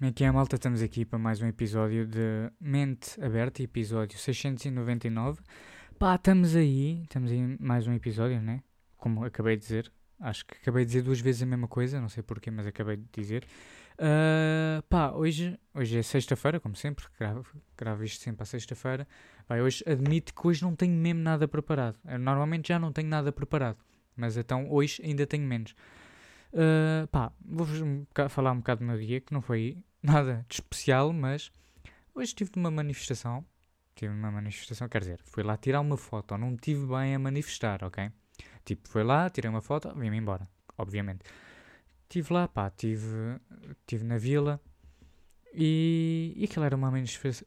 Como é que é, malta? Estamos aqui para mais um episódio de Mente Aberta, episódio 699. Pá, estamos aí, estamos aí mais um episódio, né? Como acabei de dizer. Acho que acabei de dizer duas vezes a mesma coisa, não sei porquê, mas acabei de dizer. Uh, pá, hoje, hoje é sexta-feira, como sempre, gravo, gravo isto sempre à sexta-feira. Vai, hoje admito que hoje não tenho mesmo nada preparado. Eu normalmente já não tenho nada preparado, mas então hoje ainda tenho menos. Uh, pá, vou-vos falar um bocado do meu dia, que não foi nada de especial, mas hoje estive numa manifestação. Tive uma manifestação, quer dizer, fui lá tirar uma foto, não tive bem a manifestar, ok? Tipo, fui lá, tirei uma foto, vim-me embora, obviamente. Estive lá, pá, estive tive na vila e, e aquilo era uma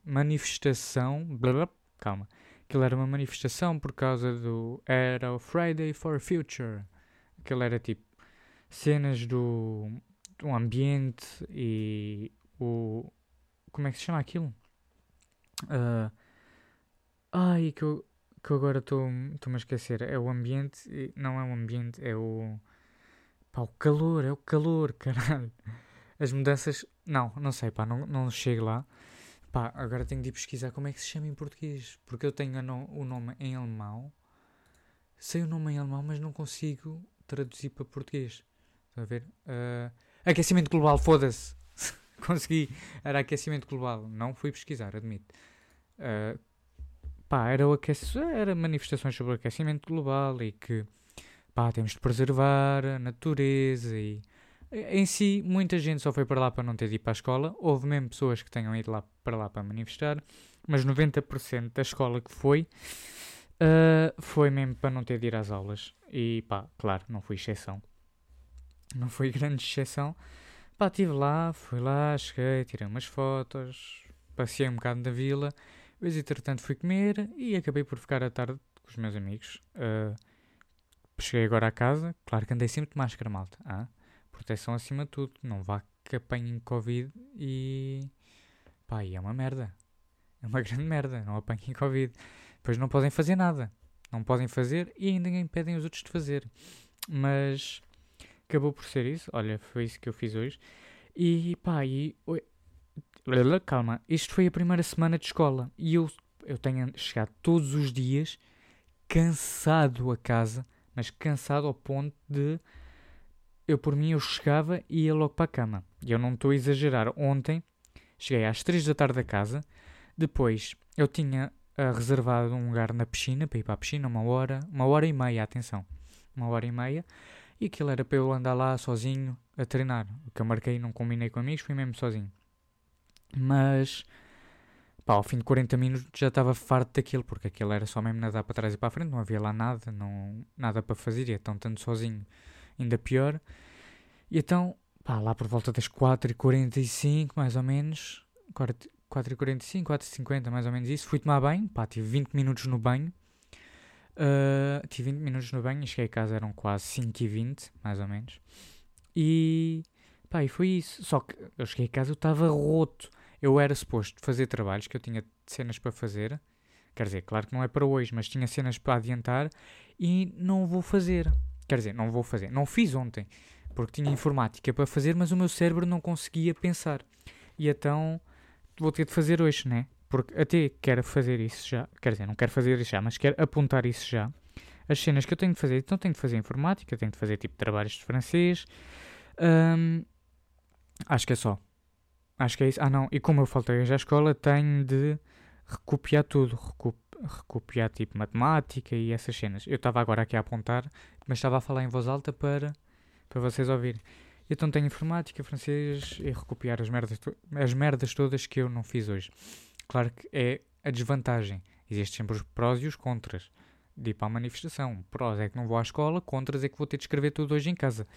manifestação. Blá, blá, calma. Aquilo era uma manifestação por causa do. Era o Friday for Future. Aquilo era tipo cenas do, do ambiente e o. Como é que se chama aquilo? Uh, ai, que eu, que eu agora estou-me a esquecer. É o ambiente. Não é o ambiente, é o. Pá, o calor, é o calor, caralho. As mudanças. Não, não sei, pá, não, não chego lá. Pá, agora tenho de ir pesquisar como é que se chama em português. Porque eu tenho no, o nome em alemão. Sei o nome em alemão, mas não consigo traduzir para português. Estão a ver? Uh, aquecimento global, foda-se. Consegui. Era aquecimento global. Não fui pesquisar, admito. Uh, pá, era, o era manifestações sobre o aquecimento global e que pá, temos de preservar a natureza e em si, muita gente só foi para lá para não ter de ir para a escola. Houve mesmo pessoas que tenham ido lá para lá para manifestar, mas 90% da escola que foi uh, foi mesmo para não ter de ir às aulas. E pá, claro, não fui exceção. Não foi grande exceção. Pá, estive lá, fui lá, cheguei, tirei umas fotos, passei um bocado da vila. Depois, entretanto, fui comer e acabei por ficar à tarde com os meus amigos. Uh, cheguei agora à casa, claro que andei sempre de máscara, malta. Ah? Proteção acima de tudo. Não vá que apanhem Covid e. pá, e é uma merda. É uma grande merda. Não apanhem Covid. Depois não podem fazer nada. Não podem fazer e ainda impedem os outros de fazer. Mas acabou por ser isso. Olha, foi isso que eu fiz hoje. E pá, e. Calma, isto foi a primeira semana de escola e eu, eu tenho chegado todos os dias cansado a casa mas cansado ao ponto de eu por mim eu chegava e ia logo para a cama. E eu não estou a exagerar. Ontem cheguei às 3 da tarde da casa, depois eu tinha uh, reservado um lugar na piscina para ir para a piscina, uma hora, uma hora e meia, atenção, uma hora e meia, e aquilo era para eu andar lá sozinho a treinar. O que eu marquei não combinei com amigos, fui mesmo sozinho. Mas Pá, ao fim de 40 minutos já estava farto daquilo, porque aquilo era só mesmo nadar para trás e para a frente, não havia lá nada, não, nada para fazer, e então tanto sozinho, ainda pior. E então, pá, lá por volta das 4h45, mais ou menos, 4h45, 4h50, mais ou menos isso, fui tomar banho, pá, tive 20 minutos no banho, uh, tive 20 minutos no banho e cheguei a casa, eram quase 5h20, mais ou menos, e, pá, e foi isso, só que eu cheguei a casa, eu estava roto, eu era suposto fazer trabalhos que eu tinha cenas para fazer. Quer dizer, claro que não é para hoje, mas tinha cenas para adiantar e não vou fazer. Quer dizer, não vou fazer. Não fiz ontem, porque tinha informática para fazer, mas o meu cérebro não conseguia pensar. E então vou ter de fazer hoje, né? Porque até quero fazer isso já. Quer dizer, não quero fazer isso já, mas quero apontar isso já. As cenas que eu tenho de fazer. Então tenho de fazer informática, tenho de fazer tipo trabalhos de francês. Hum, acho que é só. Acho que é isso. Ah, não. E como eu faltei hoje à escola, tenho de recopiar tudo. Recup recopiar tipo matemática e essas cenas. Eu estava agora aqui a apontar, mas estava a falar em voz alta para, para vocês ouvirem. Então tenho informática, francês e recopiar as merdas, as merdas todas que eu não fiz hoje. Claro que é a desvantagem. Existem sempre os prós e os contras de ir para a manifestação. Prós é que não vou à escola, contras é que vou ter de escrever tudo hoje em casa.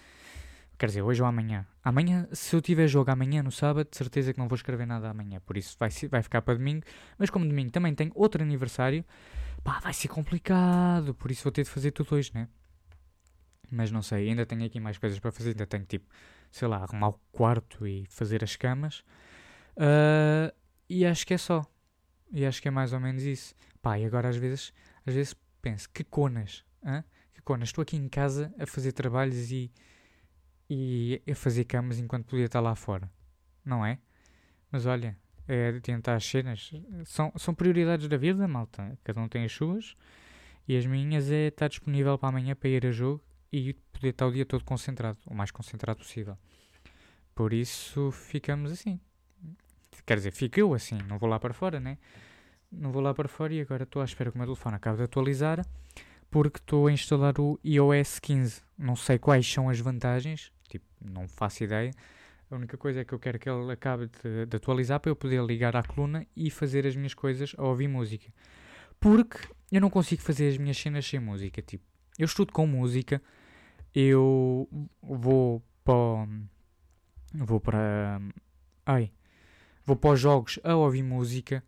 Quer dizer, hoje ou amanhã. Amanhã, se eu tiver jogo amanhã no sábado, de certeza que não vou escrever nada amanhã. Por isso vai, vai ficar para domingo. Mas como domingo também tem outro aniversário, pá, vai ser complicado. Por isso vou ter de fazer tudo hoje, né? Mas não sei, ainda tenho aqui mais coisas para fazer. Ainda tenho tipo, sei lá, arrumar o quarto e fazer as camas. Uh, e acho que é só. E acho que é mais ou menos isso. Pá, e agora às vezes, às vezes penso, que conas, que conas. Estou aqui em casa a fazer trabalhos e e a fazer camas enquanto podia estar lá fora. Não é? Mas olha, é tentar as cenas. São, são prioridades da vida, malta. Cada um tem as suas. E as minhas é estar disponível para amanhã para ir a jogo e poder estar o dia todo concentrado, o mais concentrado possível. Por isso ficamos assim. Quer dizer, fico eu assim, não vou lá para fora, né? Não vou lá para fora e agora estou à espera que o meu telefone acabe de atualizar porque estou a instalar o iOS 15. Não sei quais são as vantagens, tipo, não faço ideia. A única coisa é que eu quero que ele acabe de, de atualizar para eu poder ligar à coluna e fazer as minhas coisas a ouvir música. Porque eu não consigo fazer as minhas cenas sem música. Tipo, eu estudo com música, eu vou para. Vou para. Ai. Vou para os jogos a ouvir música.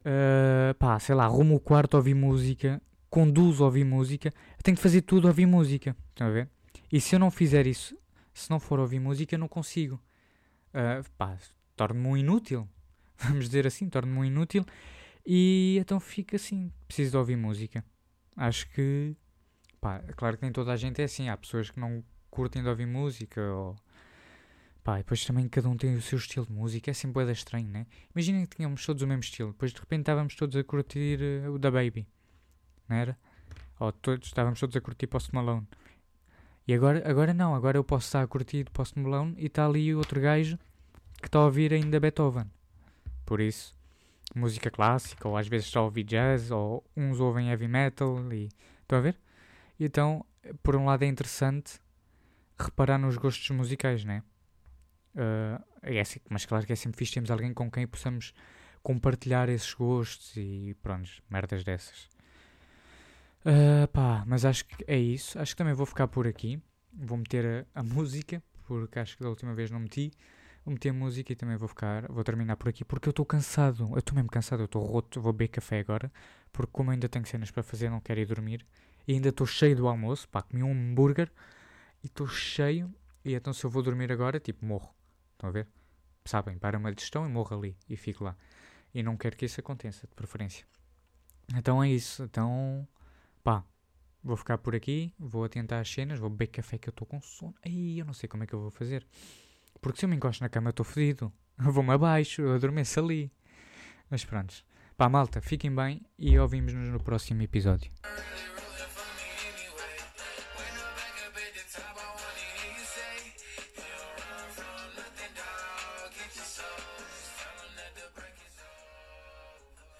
Uh, pá, sei lá, arrumo o quarto a ouvir música conduzo a ouvir música, tenho que fazer tudo a ouvir música. Estão a ver? E se eu não fizer isso, se não for ouvir música, eu não consigo. Uh, pá, torno-me um inútil. Vamos dizer assim, torno-me um inútil. E então fica assim, preciso de ouvir música. Acho que, pá, claro que nem toda a gente é assim. Há pessoas que não curtem de ouvir música ou... Pá, depois também cada um tem o seu estilo de música, é sempre boeda estranho, né? Imaginem que tínhamos todos o mesmo estilo, depois de repente estávamos todos a curtir uh, o da Baby não era? Ou todos, estávamos todos a curtir Post Malone. E agora, agora não, agora eu posso estar a curtir Post Malone e está ali outro gajo que está a ouvir ainda Beethoven. Por isso, música clássica, ou às vezes só ouvir jazz, ou uns ouvem heavy metal, e estão a ver? E então, por um lado é interessante reparar nos gostos musicais, né? Uh, é assim, mas claro que é sempre fixe termos alguém com quem possamos compartilhar esses gostos e pronto, merdas dessas. Uh, pá, mas acho que é isso. Acho que também vou ficar por aqui. Vou meter a, a música, porque acho que da última vez não meti. Vou meter a música e também vou ficar, vou terminar por aqui, porque eu estou cansado. Eu estou mesmo cansado, eu estou roto. Vou beber café agora, porque como ainda tenho cenas para fazer, não quero ir dormir. E ainda estou cheio do almoço, pá, comi um hambúrguer e estou cheio. E então se eu vou dormir agora, tipo, morro. Estão a ver? Sabem, para uma digestão e morro ali e fico lá. E não quero que isso aconteça, de preferência. Então é isso. Então pá, vou ficar por aqui, vou atentar as cenas, vou beber café que eu estou com sono. Aí eu não sei como é que eu vou fazer. Porque se eu me encosto na cama eu estou fedido. Eu vou-me abaixo, eu adormeço ali. Mas pronto. Pá, malta, fiquem bem e ouvimos-nos no próximo episódio.